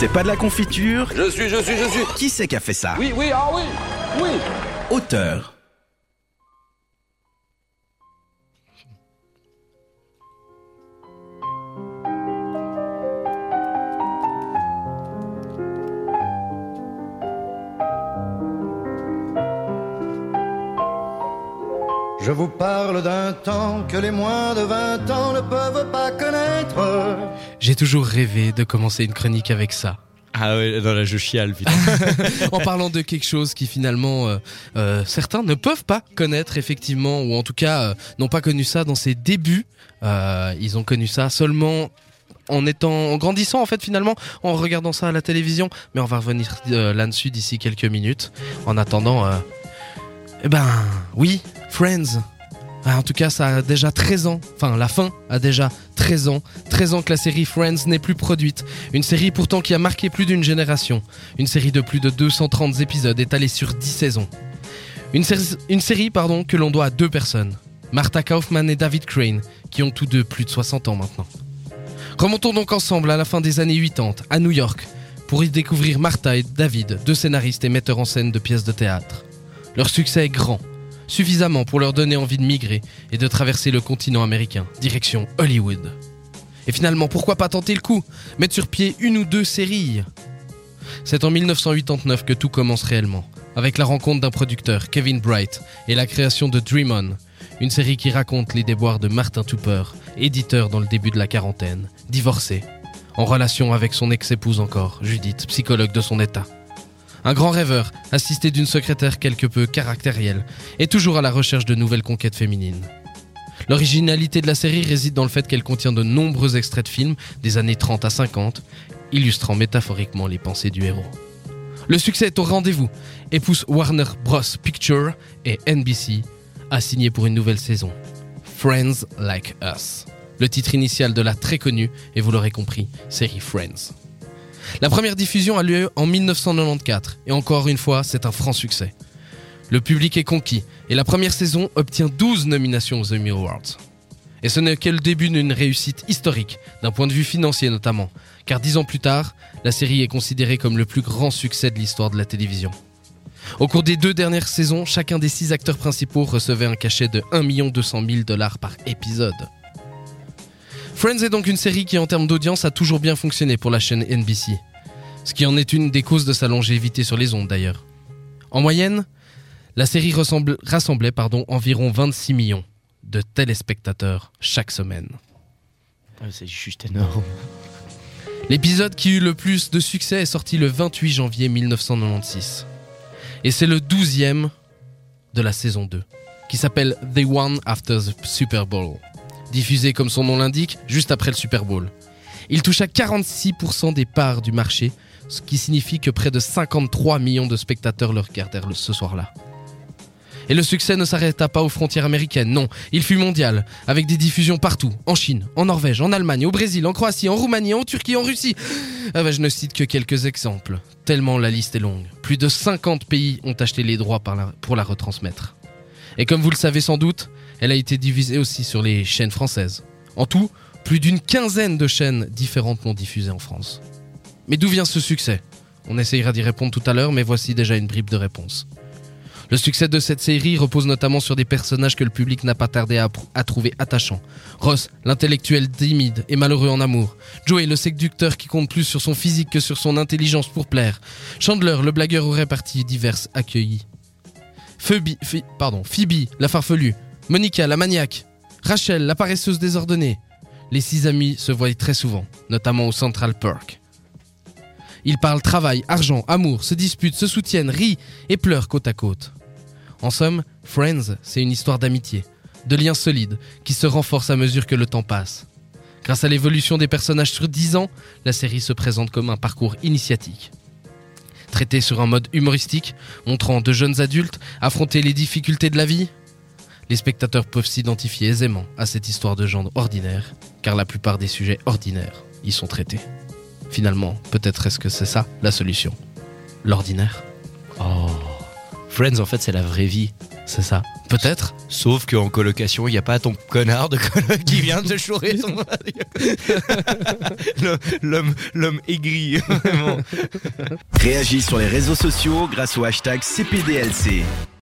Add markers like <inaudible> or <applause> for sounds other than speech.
C'est pas de la confiture Je suis, je suis, je suis. Qui c'est qui a fait ça Oui, oui, ah oui, oui. Auteur. Je vous parle d'un temps que les moins de 20 ans ne peuvent pas connaître. J'ai toujours rêvé de commencer une chronique avec ça. Ah ouais, la je chiale, putain. <laughs> en parlant de quelque chose qui finalement euh, euh, certains ne peuvent pas connaître effectivement, ou en tout cas euh, n'ont pas connu ça dans ses débuts. Euh, ils ont connu ça seulement en étant, en grandissant en fait finalement, en regardant ça à la télévision. Mais on va revenir euh, là-dessus d'ici quelques minutes. En attendant, euh, eh ben oui, Friends. Ah, en tout cas, ça a déjà 13 ans. Enfin, la fin a déjà 13 ans. 13 ans que la série Friends n'est plus produite. Une série pourtant qui a marqué plus d'une génération. Une série de plus de 230 épisodes étalée sur 10 saisons. Une, série- une série pardon, que l'on doit à deux personnes. Martha Kaufman et David Crane, qui ont tous deux plus de 60 ans maintenant. Remontons donc ensemble à la fin des années 80, à New York, pour y découvrir Martha et David, deux scénaristes et metteurs en scène de pièces de théâtre. Leur succès est grand, suffisamment pour leur donner envie de migrer et de traverser le continent américain, direction Hollywood. Et finalement, pourquoi pas tenter le coup Mettre sur pied une ou deux séries? C'est en 1989 que tout commence réellement, avec la rencontre d'un producteur, Kevin Bright, et la création de Dream On, une série qui raconte les déboires de Martin Tupper, éditeur dans le début de la quarantaine, divorcé, en relation avec son ex-épouse encore, Judith, psychologue de son état. Un grand rêveur, assisté d'une secrétaire quelque peu caractérielle, et toujours à la recherche de nouvelles conquêtes féminines. L'originalité de la série réside dans le fait qu'elle contient de nombreux extraits de films des années 30 à 50, illustrant métaphoriquement les pensées du héros. Le succès est au rendez-vous et pousse Warner Bros. Pictures et NBC à signer pour une nouvelle saison. Friends Like Us. Le titre initial de la très connue, et vous l'aurez compris, série Friends. La première diffusion a lieu en 1994, et encore une fois, c'est un franc succès. Le public est conquis, et la première saison obtient 12 nominations aux Emmy Awards. Et ce n'est que le début d'une réussite historique, d'un point de vue financier notamment, car dix ans plus tard, la série est considérée comme le plus grand succès de l'histoire de la télévision. Au cours des deux dernières saisons, chacun des six acteurs principaux recevait un cachet de 1 200 000 dollars par épisode. Friends est donc une série qui, en termes d'audience, a toujours bien fonctionné pour la chaîne NBC. Ce qui en est une des causes de sa longévité sur les ondes d'ailleurs. En moyenne, la série rassemblait pardon, environ 26 millions de téléspectateurs chaque semaine. Ah, C'est juste énorme. L'épisode qui eut le plus de succès est sorti le 28 janvier 1996. Et c'est le 12e de la saison 2, qui s'appelle The One After the Super Bowl, diffusé comme son nom l'indique, juste après le Super Bowl. Il toucha 46% des parts du marché, ce qui signifie que près de 53 millions de spectateurs le regardèrent ce soir-là. Et le succès ne s'arrêta pas aux frontières américaines, non, il fut mondial, avec des diffusions partout, en Chine, en Norvège, en Allemagne, au Brésil, en Croatie, en Roumanie, en Turquie, en Russie. Ah bah, je ne cite que quelques exemples, tellement la liste est longue. Plus de 50 pays ont acheté les droits pour la retransmettre. Et comme vous le savez sans doute, elle a été divisée aussi sur les chaînes françaises. En tout, plus d'une quinzaine de chaînes différentes l'ont diffusée en France. Mais d'où vient ce succès? On essayera d'y répondre tout à l'heure, mais voici déjà une bribe de réponse. Le succès de cette série repose notamment sur des personnages que le public n'a pas tardé à, trouver attachants. Ross, l'intellectuel timide et malheureux en amour. Joey, le séducteur qui compte plus sur son physique que sur son intelligence pour plaire. Chandler, le blagueur aux réparties diverses accueillis. Phoebe, pardon, Phoebe, la farfelue. Monica, la maniaque. Rachel, la paresseuse désordonnée. Les six amis se voient très souvent, notamment au Central Park. Ils parlent travail, argent, amour, se disputent, se soutiennent, rient et pleurent côte à côte. En somme, Friends, c'est une histoire d'amitié, de liens solides qui se renforcent à mesure que le temps passe. Grâce à l'évolution des personnages sur 10 ans, la série se présente comme un parcours initiatique. Traité sur un mode humoristique, montrant de jeunes adultes affronter les difficultés de la vie, les spectateurs peuvent s'identifier aisément à cette histoire de gens ordinaire, car la plupart des sujets ordinaires y sont traités. Finalement, peut-être est-ce que c'est ça la solution L'ordinaire Oh Friends, en fait, c'est la vraie vie, c'est ça Peut-être. Sauf qu'en colocation, il n'y a pas ton connard de coloc <laughs> qui vient de chourer son. <laughs> l'homme, l'homme aigri, <laughs> vraiment. Réagis sur les réseaux sociaux grâce au hashtag CPDLC.